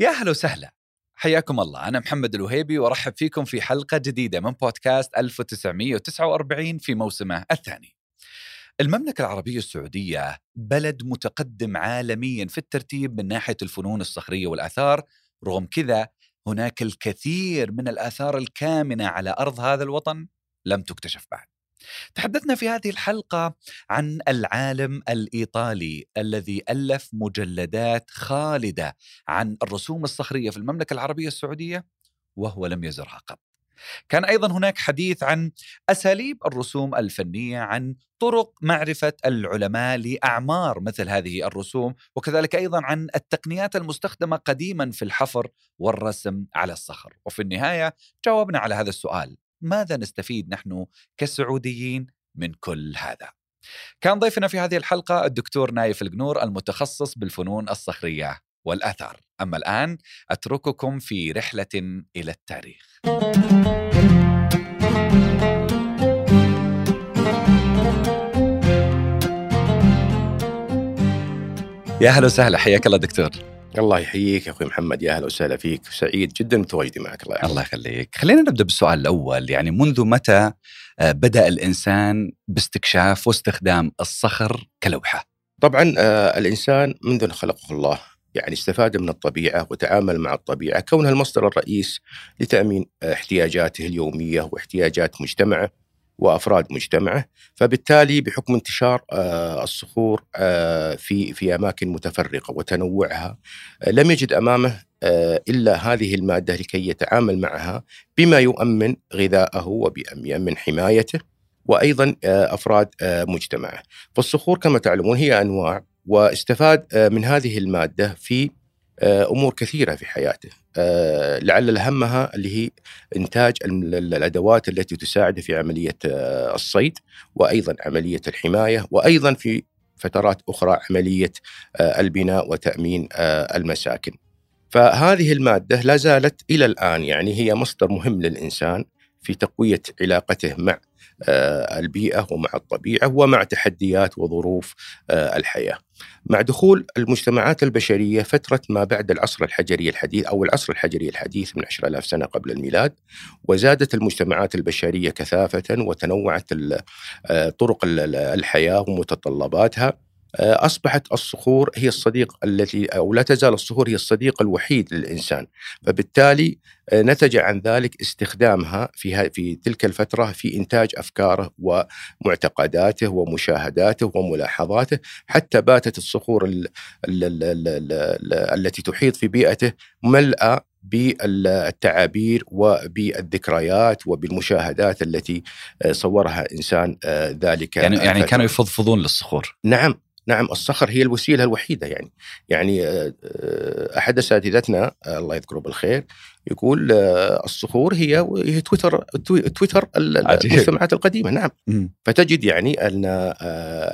يا هلا وسهلا. حياكم الله. أنا محمد الوهيبي وأرحب فيكم في حلقة جديدة من بودكاست 1949 في موسمه الثاني. المملكة العربية السعودية بلد متقدم عالميا في الترتيب من ناحية الفنون الصخرية والآثار. رغم كذا هناك الكثير من الآثار الكامنة على أرض هذا الوطن لم تكتشف بعد. تحدثنا في هذه الحلقة عن العالم الإيطالي الذي ألف مجلدات خالدة عن الرسوم الصخرية في المملكة العربية السعودية وهو لم يزرها قط. كان أيضا هناك حديث عن أساليب الرسوم الفنية عن طرق معرفة العلماء لأعمار مثل هذه الرسوم وكذلك أيضا عن التقنيات المستخدمة قديما في الحفر والرسم على الصخر. وفي النهاية جاوبنا على هذا السؤال. ماذا نستفيد نحن كسعوديين من كل هذا؟ كان ضيفنا في هذه الحلقة الدكتور نايف القنور المتخصص بالفنون الصخرية والآثار. أما الآن أترككم في رحلة إلى التاريخ. يا هلا وسهلا حياك الله دكتور. الله يحييك يا أخوي محمد يا أهلا وسهلا فيك. سعيد جدا بتواجدي معك الله يحفظك. الله يخليك. خلينا نبدأ بالسؤال الأول. يعني منذ متى آه، بدأ الإنسان باستكشاف واستخدام الصخر كلوحة؟ طبعا آه الإنسان منذ أن خلقه الله يعني استفاد من الطبيعة وتعامل مع الطبيعة كونها المصدر الرئيس لتأمين احتياجاته اليومية واحتياجات مجتمعه. وأفراد مجتمعه، فبالتالي بحكم انتشار آه، الصخور آه، في في أماكن متفرقة وتنوعها آه، لم يجد أمامه إلا هذه المادة لكي يتعامل معها بما يؤمن غذاءه وبيؤمن حمايته وأيضا أفراد مجتمعه. فالصخور كما تعلمون هي أنواع واستفاد من هذه المادة في أمور كثيرة في حياته. آه، لعل اهمها اللي هي إنتاج ال- ال- الأدوات التي تساعده في عملية آه، الصيد وأيضا عملية الحماية وأيضا في فترات أخرى عملية آه، البناء وتأمين المساكن. فهذه المادة لا زالت إلى الآن يعني هي مصدر مهم للإنسان في تقوية علاقته مع البيئة ومع الطبيعة ومع تحديات وظروف آه، الحياة. مع دخول المجتمعات البشرية فترة ما بعد العصر الحجري الحديث أو العصر الحجري الحديث من 10000 سنة قبل الميلاد وزادت المجتمعات البشرية كثافة وتنوعت آه، طرق ال- ال- الحياة ومتطلباتها آه، أصبحت الصخور هي الصديق التي أو لا تزال الصخور هي الصديق الوحيد للإنسان. فبالتالي آه، نتج عن ذلك استخدامها في في تلك الفترة في إنتاج أفكاره ومعتقداته ومشاهداته وملاحظاته حتى باتت الصخور ال ال ال ال ال ال التي تحيط في بيئته ملأى بالتعابير وبالذكريات وبالمشاهدات التي آه، صورها إنسان آه، ذلك يعني يعني. كانوا يفضفضون للصخور. نعم. نعم الصخر هي الوسيلة الوحيدة يعني يعني آه، آه، أحد أساتذتنا آه، الله يذكره بالخير يقول الصخور هي هي تويتر تويتر. المجتمعات القديمة نعم. فتجد يعني أن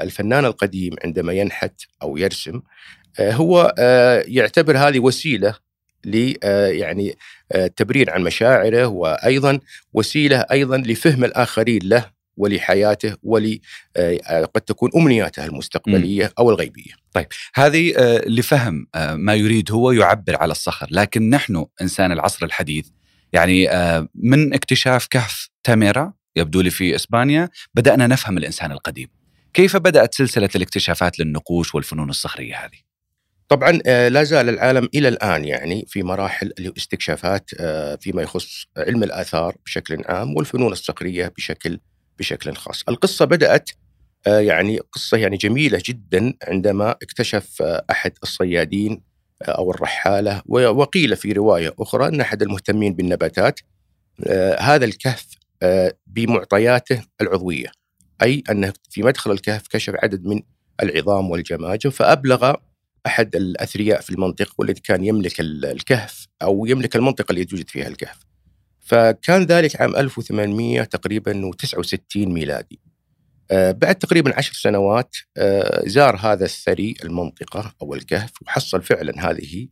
الفنان القديم عندما ينحت أو يرسم هو يعتبر هذه وسيلة ل يعني التبرير عن مشاعره وأيضا وسيلة أيضا لفهم الآخرين له ولحياته ول آه، قد تكون أمنياته المستقبلية أو الغيبية. هذه آه، لفهم آه، ما يريد هو يعبر على الصخر لكن نحن إنسان العصر الحديث يعني آه، من اكتشاف كهف تاميرا يبدو لي في إسبانيا بدأنا نفهم الإنسان القديم كيف بدأت سلسلة الاكتشافات للنقوش والفنون الصخرية هذه؟ طبعا آه، لا زال العالم إلى الآن يعني في مراحل الاستكشافات آه، فيما يخص علم الآثار بشكل عام والفنون الصقريه بشكل بشكل خاص. القصة بدأت آه، يعني قصة يعني جميلة جدا عندما اكتشف آه، أحد الصيادين آه، أو الرحالة و- وقيل في رواية أخرى أن أحد المهتمين بالنباتات هذا الكهف بمعطياته العضوية أي انه في مدخل الكهف كشف عدد من العظام والجماجم فأبلغ أحد الأثرياء في المنطقة والذي كان يملك ال- الكهف أو يملك المنطقة اللي يوجد فيها الكهف. فكان ذلك عام 1800 تقريبا و69 ميلادي. آه، بعد تقريبا عشر سنوات آه، زار هذا الثري المنطقة أو الكهف وحصل فعلا هذه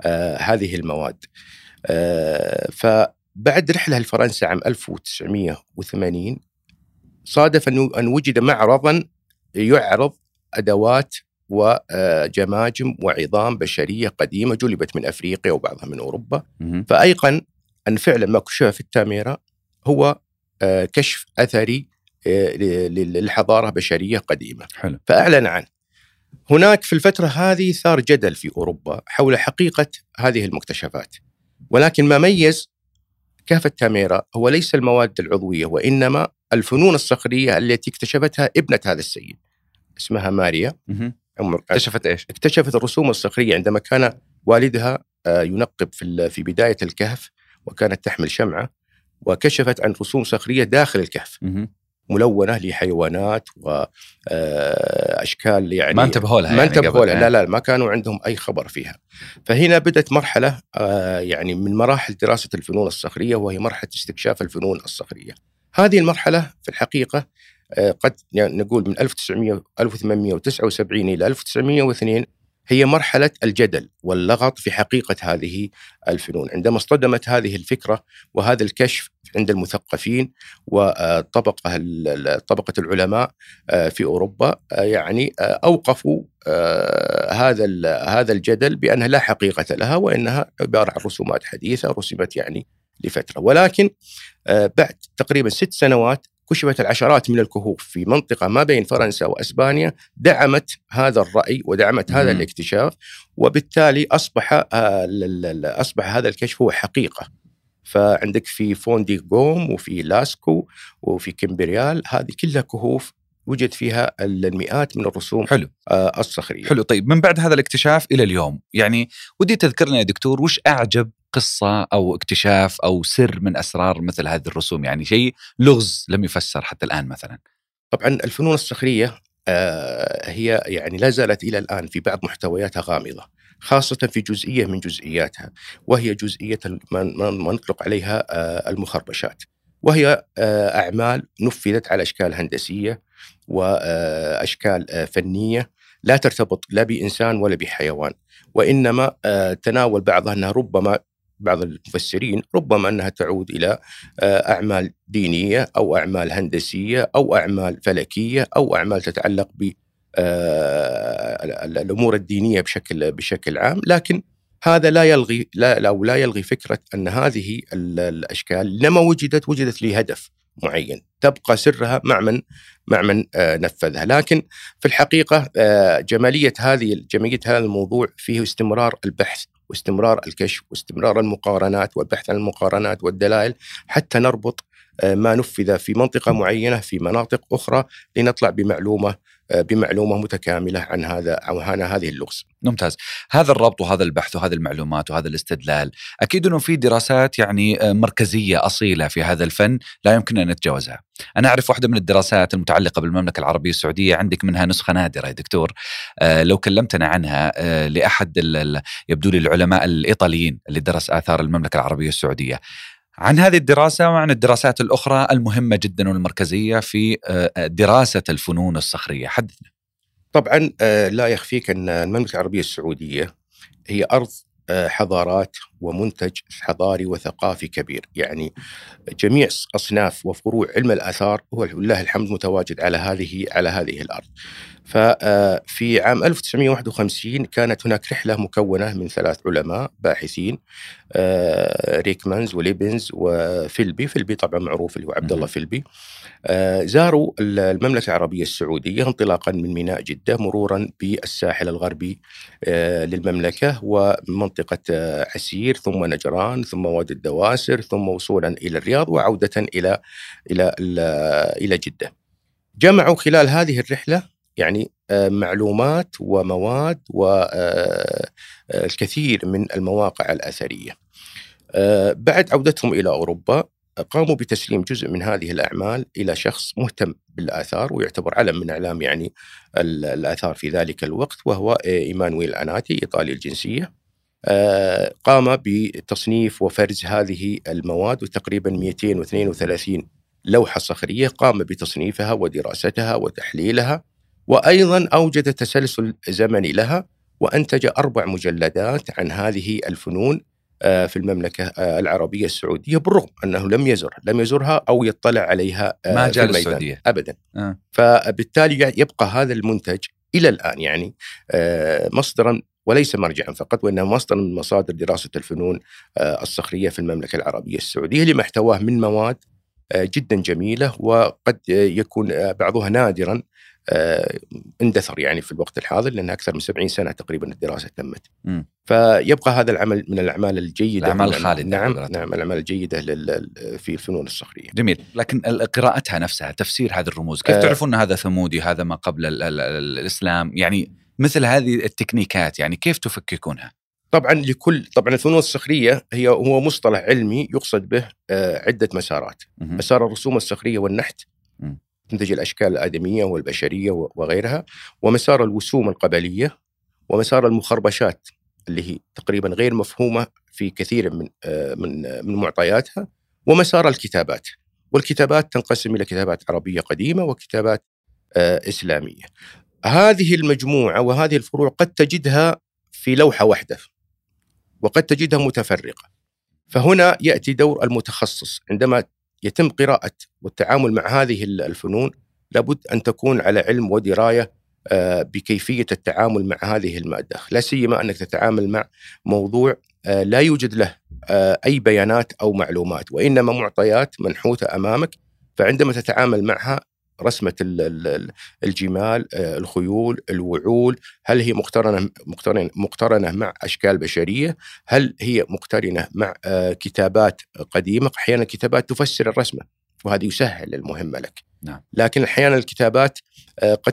آه، هذه المواد فبعد رحلة لفرنسا عام 1980 صادف أن وجد معرضا يعرض أدوات وجماجم وعظام بشرية قديمة جلبت من أفريقيا وبعضها من أوروبا مهم. أن فعلا ما كشف في التاميرا هو آه، كشف أثري آه، ل- ل- للحضارة بشرية قديمة. حلو. فأعلن عنه. هناك في الفترة هذه ثار جدل في أوروبا حول حقيقة هذه المكتشفات. ولكن ما ميز كهف التاميرا هو ليس المواد العضوية وإنما الفنون الصخرية التي اكتشفتها ابنة هذا السيد اسمها ماريا. عمر اكتشفت إيش؟ اكتشفت الرسوم الصخرية عندما كان والدها آه، ينقب في في بداية الكهف. وكانت تحمل شمعة وكشفت عن رسوم صخرية داخل الكهف. ملونة لحيوانات وأشكال يعني ما انتبهوا لها ما يعني انتبهوا. لها لا لا ما كانوا عندهم أي خبر فيها فهنا بدأت مرحلة آه، يعني من مراحل دراسة الفنون الصخرية وهي مرحلة استكشاف الفنون الصخرية هذه المرحلة في الحقيقة آه، قد يعني نقول من 1900 1879 إلى 1902 هي مرحلة الجدل واللغط في حقيقة هذه الفنون. عندما اصطدمت هذه الفكرة وهذا الكشف عند المثقفين وطبقة طبقة العلماء آه، في أوروبا آه، يعني آه، أوقفوا هذا هذا الجدل بأنها لا حقيقة لها وأنها عبارة عن رسومات حديثة رسمت يعني لفترة. ولكن بعد تقريبا ست سنوات كشفت العشرات من الكهوف في منطقة ما بين فرنسا وأسبانيا دعمت هذا الرأي ودعمت هذا مم. الاكتشاف وبالتالي أصبح آه، أصبح هذا الكشف هو حقيقة. فعندك في فوندي جوم وفي لاسكو وفي كومباريل هذه كلها كهوف وجد فيها المئات من الرسوم حلو. آه، الصخرية. حلو طيب من بعد هذا الاكتشاف إلى اليوم يعني ودي تذكر لنا يا دكتور وش أعجب قصة أو اكتشاف أو سر من أسرار مثل هذه الرسوم يعني شيء لغز لم يفسر حتى الآن مثلا. طبعا الفنون الصخرية آه، هي يعني لا زالت إلى الآن في بعض محتوياتها غامضة خاصة في جزئية من جزئياتها وهي جزئية ما نطلق عليها آه، المخربشات وهي آه، أعمال نفذت على أشكال هندسية وأشكال آه، فنية لا ترتبط لا بإنسان ولا بحيوان وإنما آه، تناول بعضها أنها ربما بعض المفسرين ربما أنها تعود إلى آه، أعمال دينية أو أعمال هندسية أو أعمال فلكية أو أعمال تتعلق ب آه، ال- ال- الأمور الدينية بشكل بشكل عام لكن هذا لا يلغي لا أو لا يلغي فكرة أن هذه ال- الأشكال لما وجدت وجدت لهدف معين تبقى سرها مع من مع من آه، نفذها. لكن في الحقيقة آه، جمالية هذه جمالية هذا الموضوع فيه استمرار البحث واستمرار الكشف واستمرار المقارنات والبحث عن المقارنات والدلائل حتى نربط آه، ما نفذ في منطقة معينة في مناطق أخرى لنطلع بمعلومة بمعلومة متكاملة عن هذا أو عن هذه اللغز. ممتاز. هذا الربط وهذا البحث وهذه المعلومات وهذا الاستدلال أكيد إنه في دراسات يعني آه، مركزية أصيلة في هذا الفن لا يمكن أن نتجاوزها. أنا أعرف واحدة من الدراسات المتعلقة بالمملكة العربية السعودية عندك منها نسخة نادرة يا دكتور. آه، لو كلمتنا عنها آه، لأحد يبدو لي العلماء الإيطاليين اللي درس آثار المملكة العربية السعودية. عن هذه الدراسة وعن الدراسات الأخرى المهمة جدا والمركزية في آه، دراسة الفنون الصخرية. حدثنا. طبعا آه، لا يخفيك أن المملكة العربية السعودية هي أرض آه، حضارات ومنتج حضاري وثقافي كبير. يعني جميع أصناف وفروع علم الآثار هو لله الحمد متواجد على هذه على هذه الأرض. ففي عام 1951 كانت هناك رحلة مكونة من ثلاث علماء باحثين آه، ريكمانز وليبنز وفيلبي فيلبي طبعا معروف اللي هو عبد الله. فيلبي آه، زاروا المملكة العربية السعودية انطلاقا من ميناء جدة مرورا بالساحل الغربي آه، للمملكة ومنطقة آه، عسير ثم نجران ثم وادي الدواسر ثم وصولا إلى الرياض وعودة إلى إلى إلى جدة. جمعوا خلال هذه الرحلة يعني آه، معلومات ومواد والكثير من المواقع الأثرية. آه، بعد عودتهم إلى أوروبا قاموا بتسليم جزء من هذه الأعمال إلى شخص مهتم بالآثار ويعتبر علم من أعلام يعني الآثار في ذلك الوقت وهو إيمانويل آناتي إيطالي الجنسية. آه، قام بتصنيف وفرز هذه المواد وتقريبا 232 لوحة صخرية قام بتصنيفها ودراستها وتحليلها وأيضا أوجد تسلسل زمني لها وأنتج أربع مجلدات عن هذه الفنون آه، في المملكة آه، العربية السعودية بالرغم أنه لم يزر لم يزرها أو يطلع عليها آه، ما جاء السعوديه ابدا. آه. فبالتالي يبقى هذا المنتج إلى الآن يعني مصدرا وليس مرجعا فقط وإنه مصدر من مصادر دراسة الفنون الصخرية في المملكة العربية السعودية لما احتواه من مواد جدا جميلة وقد يكون بعضها نادرا اندثر يعني في الوقت الحاضر لأن أكثر من 70 سنة تقريبا الدراسة تمت. م. فيبقى هذا العمل من الأعمال الجيدة الأعمال الخالدة نعم نعم الأعمال الجيدة في الفنون الصخرية. جميل، لكن قراءتها نفسها تفسير هذه الرموز، كيف آه تعرفون هذا ثمودي هذا ما قبل ال ال ال الإسلام؟ يعني مثل هذه التكنيكات يعني كيف تفككونها؟ طبعا لكل طبعا الفنون الصخرية هي هو مصطلح علمي يقصد به آه، عدة مسارات، مسار الرسوم الصخرية والنحت تنتج الأشكال الآدمية والبشرية وغيرها ومسار الوسوم القبلية ومسار المخربشات اللي هي تقريبا غير مفهومة في كثير من آه، من آه، من معطياتها ومسار الكتابات والكتابات تنقسم إلى كتابات عربية قديمة وكتابات آه، إسلامية. هذه المجموعة وهذه الفروع قد تجدها في لوحة واحدة وقد تجدها متفرقة. فهنا يأتي دور المتخصص عندما يتم قراءة والتعامل مع هذه الفنون لابد أن تكون على علم ودراية آه، بكيفية التعامل مع هذه المادة. لا سيما أنك تتعامل مع موضوع آه، لا يوجد له آه، أي بيانات أو معلومات وإنما معطيات منحوتة أمامك فعندما تتعامل معها رسمة الجمال الخيول الوعول هل هي مقترنة مقترنة مقترنة مع أشكال بشرية؟ هل هي مقترنة مع كتابات قديمة؟ أحيانا الكتابات تفسر الرسمة وهذا يسهل المهمة لك. نعم. لكن أحيانا الكتابات قد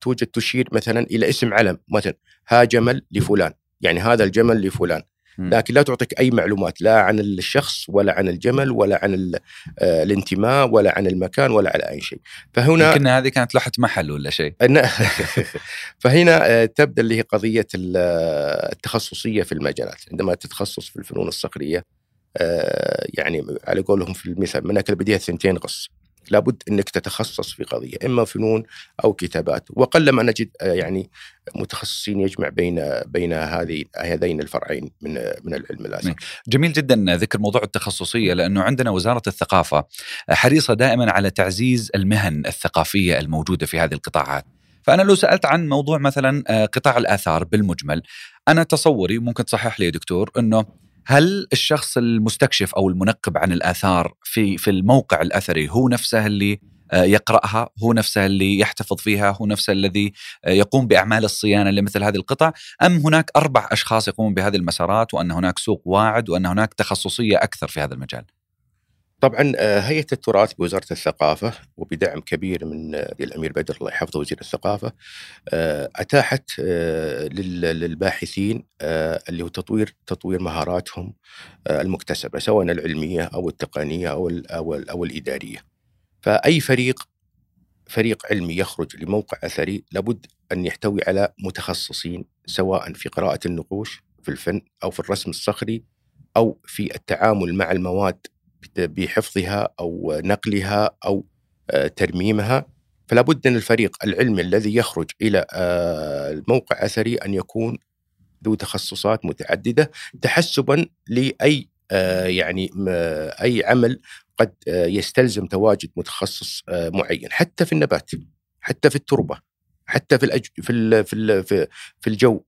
توجد تشير مثلا إلى اسم علم مثلا ها جمل لفلان يعني هذا الجمل لفلان. لكن لا تعطيك أي معلومات لا عن الشخص ولا عن الجمل ولا عن آه، الانتماء ولا عن المكان ولا على أي شيء. فهنا يمكن هذه كانت لوحة محل ولا شيء. فهنا آه، تبدأ اللي هي قضية التخصصية في المجالات. عندما تتخصص في الفنون الصقريه آه، يعني على قولهم في المثل منك البديهه ثنتين غص. لابد إنك تتخصص في قضية إما فنون أو كتابات وقلما نجد آه، يعني متخصصين يجمع بين بين هذه هذين الفرعين من من العلم الاساسي. جميل جدا ذكر موضوع التخصصية لأنه عندنا وزارة الثقافة حريصة دائما على تعزيز المهن الثقافية الموجودة في هذه القطاعات. فأنا لو سألت عن موضوع مثلا آه، قطاع الآثار بالمجمل أنا تصوري ممكن تصحح لي يا دكتور إنه هل الشخص المستكشف أو المنقب عن الآثار في في الموقع الأثري هو نفسه اللي آه، يقرأها هو نفسه اللي يحتفظ فيها هو نفسه الذي آه، يقوم بأعمال الصيانة لمثل هذه القطع أم هناك أربع أشخاص يقومون بهذه المسارات وأن هناك سوق واعد وأن هناك تخصصية أكثر في هذا المجال؟ طبعا آه، هيئة التراث بوزارة الثقافة وبدعم كبير من آه، الأمير بدر الله يحفظه وزير الثقافة آه، أتاحت للباحثين اللي هو تطوير تطوير مهاراتهم المكتسبة سواء العلمية أو التقنية أو أو, أو الإدارية. فأي فريق فريق علمي يخرج لموقع أثري لابد أن يحتوي على متخصصين سواء في قراءة النقوش في الفن أو في الرسم الصخري أو في التعامل مع المواد بحفظها أو نقلها أو آه، ترميمها. فلا بد أن الفريق العلمي الذي يخرج إلى آه، الموقع أثري أن يكون ذو تخصصات متعددة تحسبا لأي آه، يعني أي عمل قد يستلزم تواجد متخصص معين حتى في النبات حتى في التربة حتى في الأج... في في في الجو.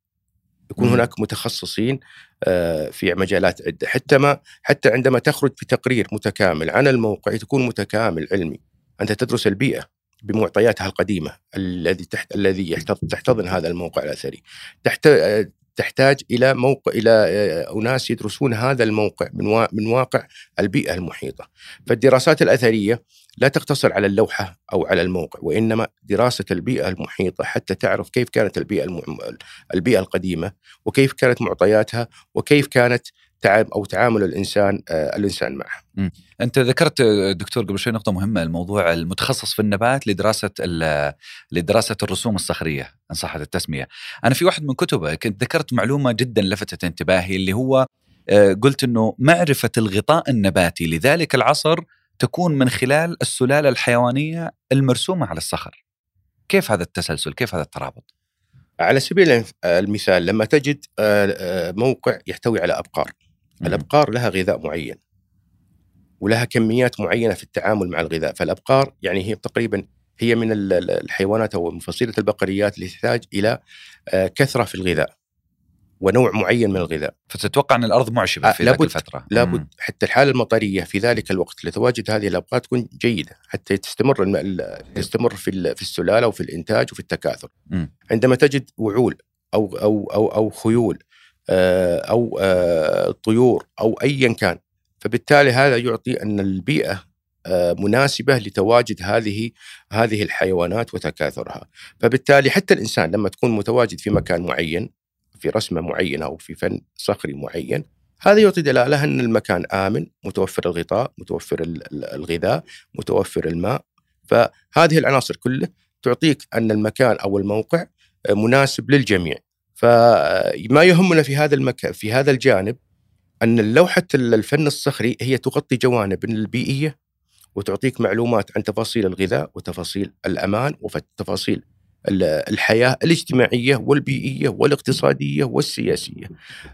يكون هناك متخصصين آه، في مجالات عدة. حتى ما حتى عندما تخرج بتقرير متكامل عن الموقع تكون متكامل علمي. أنت تدرس البيئة بمعطياتها القديمة الذي تحت الذي تحتضن هذا الموقع الأثري. تحت تحتاج إلى موقع إلى آه، أناس يدرسون هذا الموقع من من واقع البيئة المحيطة. فالدراسات الأثرية لا تقتصر على اللوحة أو على الموقع وإنما دراسة البيئة المحيطة حتى تعرف كيف كانت البيئة البيئة القديمة وكيف كانت معطياتها وكيف كانت تعامل أو تعامل الإنسان آه، الإنسان معه. أنت ذكرت آه، دكتور قبل شوي نقطة مهمة الموضوع المتخصص في النبات لدراسة لدراسة الرسوم الصخرية إن صحت التسمية. أنا في واحد من كتبه كنت ذكرت معلومة جدا لفتت انتباهي اللي هو آه، قلت إنه معرفة الغطاء النباتي لذلك العصر تكون من خلال السلالة الحيوانية المرسومة على الصخر. كيف هذا التسلسل؟ كيف هذا الترابط؟ على سبيل المثال لما تجد موقع يحتوي على أبقار الأبقار لها غذاء معين ولها كميات معينة في التعامل مع الغذاء فالأبقار يعني هي تقريبا هي من الحيوانات أو من فصيلة البقريات اللي تحتاج إلى آه، كثرة في الغذاء ونوع معين من الغذاء فتتوقع أن الأرض معشبة في ذلك الفترة لابد مم. حتى الحالة المطرية في ذلك الوقت لتواجد هذه الابقار تكون جيدة حتى تستمر. تستمر في في السلالة وفي الإنتاج وفي التكاثر مم. عندما تجد وعول أو أو أو أو خيول آه، أو آه، طيور أو ايا كان فبالتالي هذا يعطي أن البيئة آه، مناسبة لتواجد هذه هذه الحيوانات وتكاثرها، فبالتالي حتى الإنسان لما تكون متواجد في مكان معين في رسمة معينة أو في فن صخري معين هذا يعطي دلالة أن المكان آمن، متوفر الغطاء، متوفر الغذاء، متوفر الماء، فهذه العناصر كلها تعطيك أن المكان أو الموقع مناسب للجميع. فما يهمنا في هذا المكان في هذا الجانب أن لوحة الفن الصخري هي تغطي جوانب البيئية وتعطيك معلومات عن تفاصيل الغذاء وتفاصيل الأمان وتفاصيل الحياة الاجتماعية والبيئية والاقتصادية والسياسية.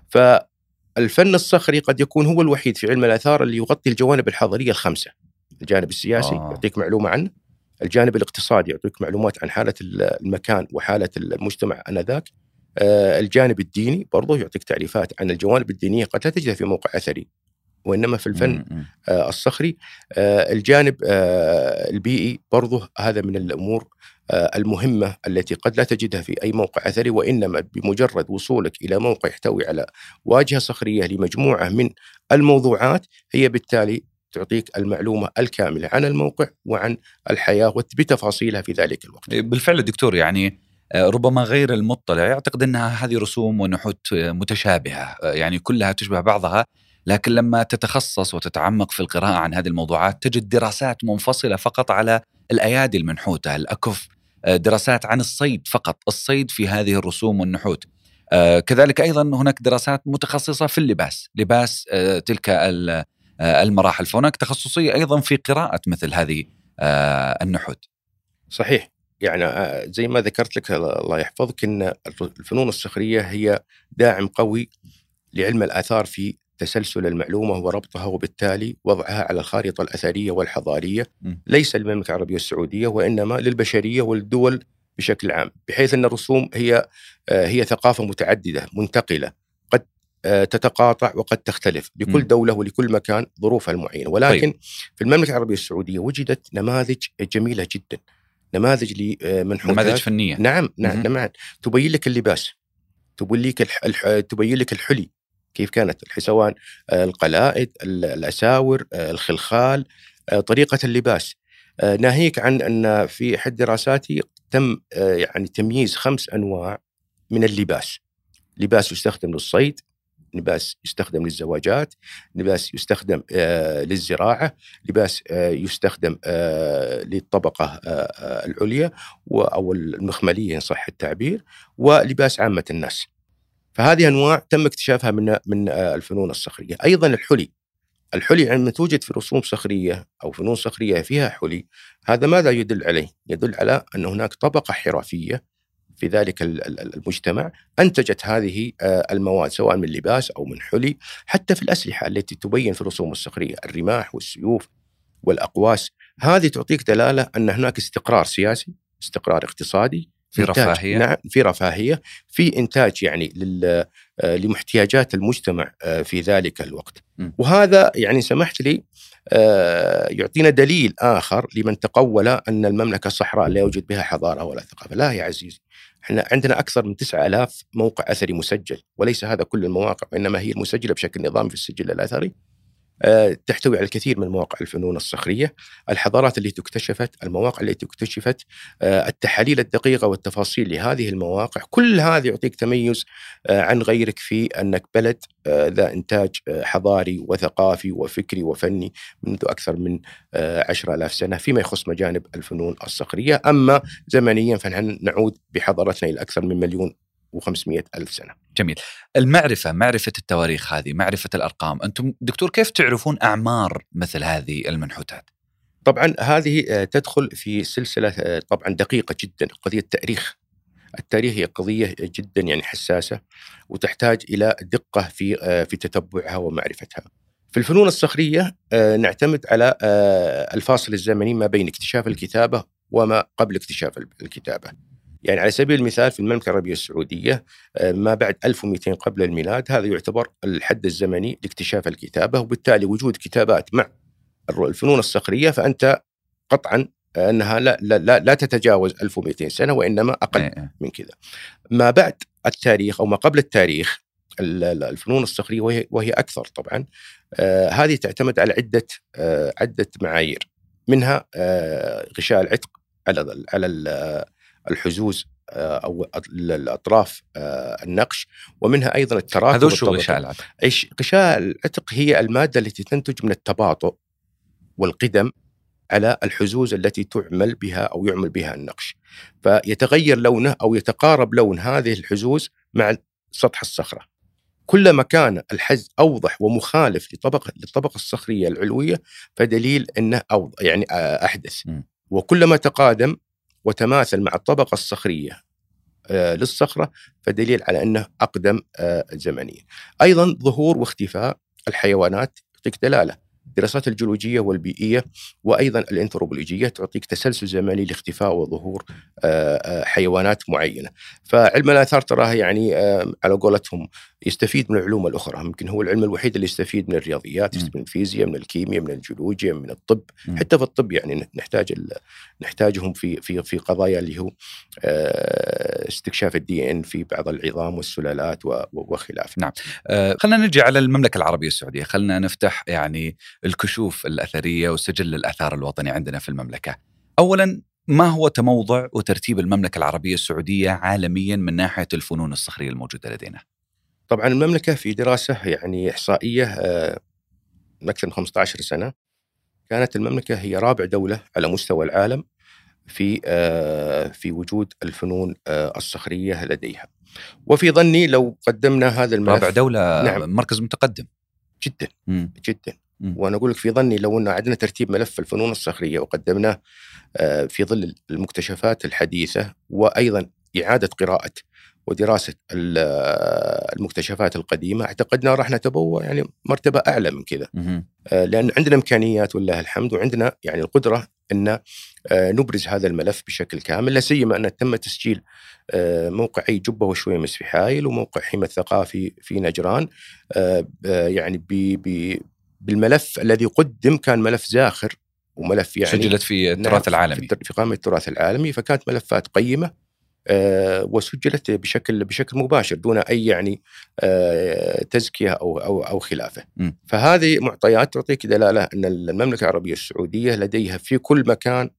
فالفن الصخري قد يكون هو الوحيد في علم الآثار اللي يغطي الجوانب الحضارية الخمسة. الجانب السياسي آه. يعطيك معلومة عنه، الجانب الاقتصادي يعطيك معلومات عن حالة المكان وحالة المجتمع آنذاك، آه، الجانب الديني برضه يعطيك تعريفات عن الجوانب الدينية قد لا تجدها في موقع أثري وإنما في الفن آه، الصخري آه، الجانب البيئي برضه هذا من الأمور المهمة التي قد لا تجدها في أي موقع أثري وإنما بمجرد وصولك إلى موقع يحتوي على واجهة صخرية لمجموعة من الموضوعات هي بالتالي تعطيك المعلومة الكاملة عن الموقع وعن الحياة بتفاصيلها في ذلك الوقت. بالفعل دكتور يعني آه، ربما غير المطلع يعتقد إنها هذه رسوم ونحوت آه، يعني كلها تشبه بعضها لكن لما تتخصص وتتعمق في القراءة عن هذه الموضوعات تجد دراسات منفصلة فقط على الأيادي المنحوتة الأكف آه، دراسات عن الصيد فقط الصيد في هذه الرسوم والنحوت. كذلك أيضا هناك دراسات متخصصة في اللباس لباس تلك المراحل. فهناك تخصصية أيضا في قراءة مثل هذه النحوت. صحيح. يعني آه، زي ما ذكرت لك الله يحفظك إن الفنون الصخرية هي داعم قوي لعلم الآثار في تسلسل المعلومة وربطها وبالتالي وضعها على الخارطه الأثرية والحضارية. م. ليس للمملكة العربية السعودية وإنما للبشرية والدول بشكل عام بحيث أن الرسوم هي آه، هي ثقافة متعددة منتقلة قد آه، تتقاطع وقد تختلف. لكل دولة ولكل مكان ظروفها المعينة. ولكن طيب. في المملكة العربية السعودية وجدت نماذج جميلة جدا. نماذج لمنحوتات نماذج فنية. نعم نعم نعم. تبين لك اللباس. تبين لك الح... تبين لك الحلي. كيف كانت سواء القلائد الأساور آه، الخلخال طريقة اللباس. ناهيك عن أن في احد دراساتي تم يعني تمييز خمس أنواع من اللباس. لباس يستخدم للصيد لباس يستخدم للزواجات لباس يستخدم للزراعة لباس يستخدم للطبقة العليا أو المخملية إن صح التعبير ولباس عامة الناس. فهذه أنواع تم اكتشافها من من الفنون الصخرية. أيضا الحلي. الحلي عندما توجد في رسوم صخرية أو فنون صخرية فيها حلي هذا ماذا يدل عليه؟ يدل على أن هناك طبقة حرفية في ذلك المجتمع أنتجت هذه آه، المواد سواء من لباس أو من حلي حتى في الأسلحة التي تبين في الرسوم الصخرية الرماح والسيوف والأقواس. هذه تعطيك دلالة أن هناك استقرار سياسي استقرار اقتصادي في رفاهية. نعم في رفاهية. في إنتاج يعني لل آه، لمحتياجات المجتمع آه، في ذلك الوقت. م. وهذا يعني سمحت لي يعطينا دليل آخر لمن تقول أن المملكة الصحراء لا يوجد بها حضارة ولا ثقافة. لا يا عزيزي. إحنا عندنا أكثر من 9000 موقع أثري مسجل وليس هذا كل المواقع وإنما هي المسجلة بشكل نظامي في السجل الأثري. آه، تحتوي على الكثير من مواقع الفنون الصخرية، الحضارات التي اكتشفت، المواقع التي اكتشفت، آه، التحاليل الدقيقة والتفاصيل لهذه المواقع، كل هذا يعطيك تميز آه، عن غيرك في أنك بلد ذا إنتاج حضاري وثقافي وفكري وفني منذ أكثر من عشرة آلاف سنة فيما يخص مجانب الفنون الصخرية، أما زمنيا فنحن نعود بحضارتنا إلى أكثر من مليون و500 ألف سنة. جميل المعرفة معرفة التواريخ هذه معرفة الأرقام أنتم دكتور كيف تعرفون أعمار مثل هذه المنحوتات طبعا هذه آه، تدخل في سلسلة آه، طبعا دقيقة جدا قضية التاريخ التاريخ هي قضية جدا يعني حساسة وتحتاج إلى دقة في آه، في تتبعها ومعرفتها. في الفنون الصخرية نعتمد على الفاصل الزمني ما بين اكتشاف الكتابة وما قبل اكتشاف الكتابة. يعني على سبيل المثال في المملكة العربية السعودية آه، ما بعد 1200 قبل الميلاد هذا يعتبر الحد الزمني لاكتشاف الكتابة وبالتالي وجود كتابات مع الفنون الصخرية فأنت قطعا أنها لا لا لا, لا تتجاوز 1200 سنة وإنما أقل إيه، إيه. من كذا. ما بعد التاريخ أو ما قبل التاريخ الفنون الصخرية وهي وهي أكثر طبعا آه هذه تعتمد على عدة آه عدة معايير منها آه غشاء العتق على على الحزوز آه، أو الاطراف آه، النقش ومنها أيضا التراكم هذا شو غشاء العتق؟ غشاء العتق هي المادة التي تنتج من التباطؤ والقدم على الحزوز التي تعمل بها أو يعمل بها النقش. فيتغير لونه أو يتقارب لون هذه الحزوز مع سطح الصخرة. كلما كان الحز أوضح ومخالف لطبقه للطبقة الصخرية العلوية فدليل أنه أوضح يعني آه، أحدث. وكلما تقادم وتماثل مع الطبقة الصخرية آه، للصخرة فدليل على أنه أقدم آه، زمنيا أيضا ظهور واختفاء الحيوانات يعطيك دلالة. الدراسات الجيولوجية والبيئية وأيضا الأنثروبولوجية تعطيك تسلسل زمني لاختفاء وظهور آه، آه، حيوانات معينة فعلم الآثار تراها يعني آه، على قولتهم يستفيد من العلوم الأخرى يمكن هو العلم الوحيد اللي يستفيد من الرياضيات يستفيد من الفيزياء من الكيمياء من الجيولوجيا من الطب. حتى في الطب يعني نحتاج نحتاجهم في في في قضايا اللي هو استكشاف الدي ان في بعض العظام والسلالات وخلافه. نعم. خلينا نجي على المملكة العربية السعودية، خلينا نفتح يعني الكشوف الأثرية وسجل الآثار الوطني عندنا في المملكة. اولا ما هو تموضع وترتيب المملكة العربية السعودية عالميا من ناحية الفنون الصخرية الموجودة لدينا؟ طبعا المملكة في دراسة يعني إحصائية آه، أكثر من 15 سنة كانت المملكة هي رابع دولة على مستوى العالم في آه، في وجود الفنون آه، الصخرية لديها. وفي ظني لو قدمنا هذا الملف رابع دولة نعم مركز متقدم جدا مم. جدا وأنا أقول لك في ظني لو إن عندنا ترتيب ملف الفنون الصخرية وقدمناه آه، في ظل المكتشفات الحديثة وأيضا إعادة قراءة ودراسة آه، المكتشفات القديمة اعتقدنا راح نتبوى يعني مرتبة أعلى من كذا. آه، لأن عندنا إمكانيات ولله الحمد وعندنا يعني القدرة إن نبرز هذا الملف بشكل كامل لا سيما أن تم تسجيل موقعي جبة وشويمس في حايل وموقع حمى الثقافي في نجران يعني بالملف الذي قدم كان ملف زاخر وملف يعني سجلت في التراث نعم العالمي في قائمة التراث العالمي فكانت ملفات قيمة آه وسجلت بشكل بشكل مباشر دون أي يعني آه تزكية أو أو أو خلافة. م. فهذه معطيات تعطيك دلالة أن المملكة العربية السعودية لديها في كل مكان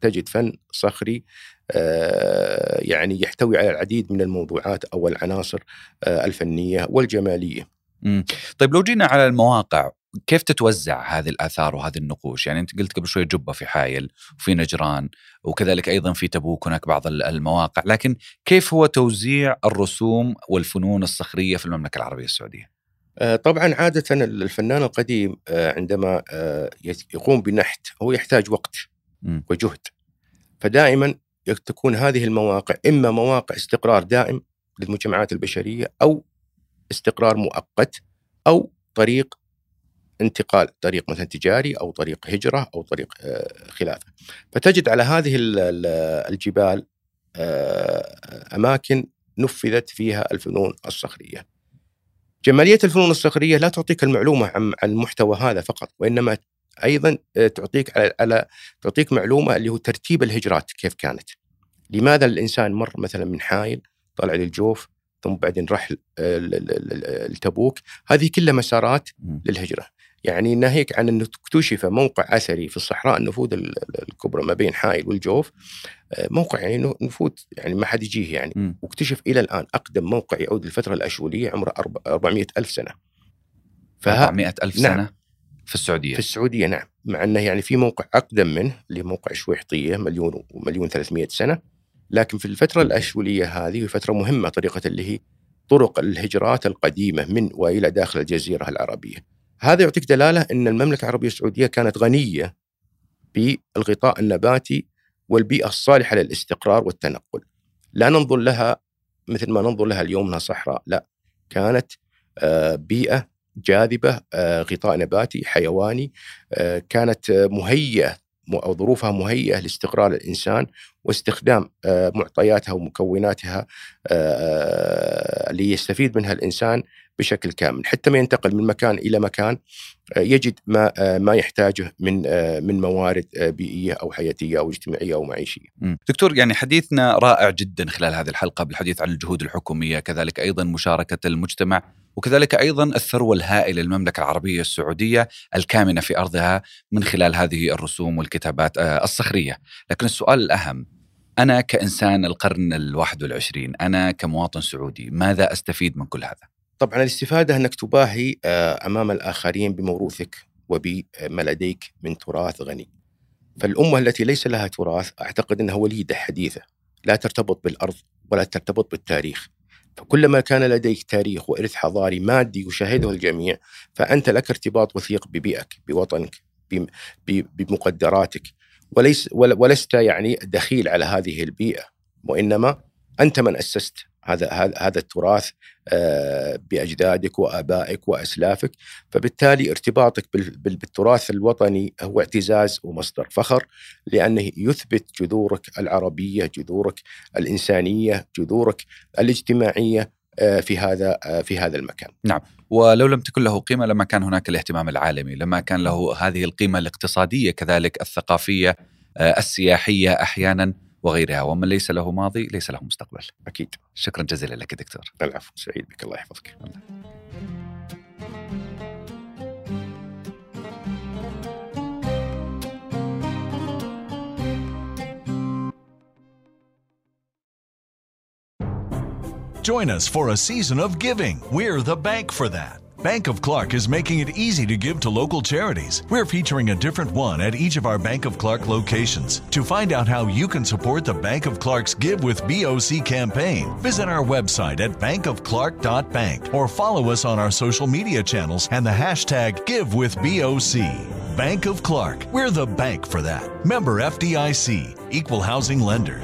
تجد فن صخري آه يعني يحتوي على العديد من الموضوعات أو العناصر الفنية والجمالية. م. طيب لو جينا على المواقع كيف تتوزع هذه الآثار وهذه النقوش؟ يعني أنت قلت قبل شوي جبة في حايل وفي نجران وكذلك أيضا في تبوك هناك بعض المواقع، لكن كيف هو توزيع الرسوم والفنون الصخرية في المملكة العربية السعودية؟ آه، طبعا عادة الفنان القديم آه، عندما آه، يقوم بنحت هو يحتاج وقت وجهد فدائما تكون هذه المواقع إما مواقع استقرار دائم للمجتمعات البشرية أو استقرار مؤقت أو طريق انتقال طريق مثلا تجاري أو طريق هجرة أو طريق آه، خلافة. فتجد على هذه الجبال آه، أماكن نفذت فيها الفنون الصخرية. جمالية الفنون الصخرية لا تعطيك المعلومة عن المحتوى هذا فقط وإنما أيضا آه، تعطيك على, على تعطيك معلومة اللي هو ترتيب الهجرات كيف كانت. لماذا الإنسان مر مثلا من حايل طلع للجوف ثم بعدين راح لتبوك؟ هذه كلها مسارات للهجرة. يعني ناهيك عن أنه اكتشف موقع أثري في الصحراء النفوذ ال- ال- الكبرى ما بين حائل والجوف. آه، موقع يعني نفوذ يعني ما حد يجيه يعني. مم. واكتشف إلى الآن أقدم موقع يعود للفترة الأشولية عمره أرب- 400 ألف سنة. فها 400 ألف نعم. سنة في السعودية. في السعودية نعم. مع أنه يعني في موقع أقدم منه اللي موقع شويحطية مليون ومليون 300 سنة. لكن في الفترة الأشولية هذه فترة مهمة طريقة اللي هي طرق الهجرات القديمة من وإلى داخل الجزيرة العربية. هذا يعطيك دلالة إن المملكة العربية السعودية كانت غنية بالغطاء النباتي والبيئة الصالحة للاستقرار والتنقل. لا ننظر لها مثل ما ننظر لها اليوم إنها صحراء، لا كانت آه، بيئة جاذبة آه، غطاء نباتي حيواني آه، كانت مهيئة أو ظروفها مهيئة لاستقرار الإنسان واستخدام آه، معطياتها ومكوناتها آه، اللي يستفيد منها الإنسان بشكل كامل حتى ما ينتقل من مكان إلى مكان آه، يجد ما آه، ما يحتاجه من آه، من موارد آه، بيئية أو حياتية أو اجتماعية أو معيشية. دكتور يعني حديثنا رائع جدا خلال هذه الحلقة بالحديث عن الجهود الحكومية كذلك أيضا مشاركة المجتمع وكذلك أيضا الثروة الهائلة للمملكة العربية السعودية الكامنة في أرضها من خلال هذه الرسوم والكتابات آه، الصخرية لكن السؤال الأهم أنا كإنسان القرن الواحد والعشرين أنا كمواطن سعودي ماذا أستفيد من كل هذا؟ طبعا الاستفادة أنك تباهي آه، أمام الآخرين بموروثك وبما لديك من تراث غني. فالأمة التي ليس لها تراث أعتقد إنها وليدة حديثة لا ترتبط بالأرض ولا ترتبط بالتاريخ. فكلما كان لديك تاريخ وإرث حضاري مادي يشاهده الجميع فأنت لك ارتباط وثيق ببيئك بوطنك بمقدراتك وليس ول- ولست يعني دخيل على هذه البيئة وإنما أنت من أسست. هذا هذا التراث آه، بأجدادك وآبائك وأسلافك. فبالتالي ارتباطك بال- بال- بالتراث الوطني هو اعتزاز ومصدر فخر لأنه يثبت جذورك العربية جذورك الإنسانية جذورك الاجتماعية آه، في هذا آه، في هذا المكان. ولو لم تكن له قيمة لما كان هناك الاهتمام العالمي. لما كان له هذه القيمة الاقتصادية كذلك الثقافية آه، السياحية أحيانا. وغيرها. ومن ليس له ماضي ليس له مستقبل. أكيد. شكرا جزيلا لك دكتور. العفو سعيد بك. الله يحفظك. Join us for a season of giving. We're the bank for that. Bank of Clark is making it easy to give to local charities. We're featuring a different one at each of our Bank of Clark locations. To find out how you can support the Bank of Clark's Give with BOC campaign, visit our website at bankofclark.bank or follow us on our social media channels and the hashtag GiveWithBOC. Bank of Clark. We're the bank for that. Member FDIC. Equal Housing Lender.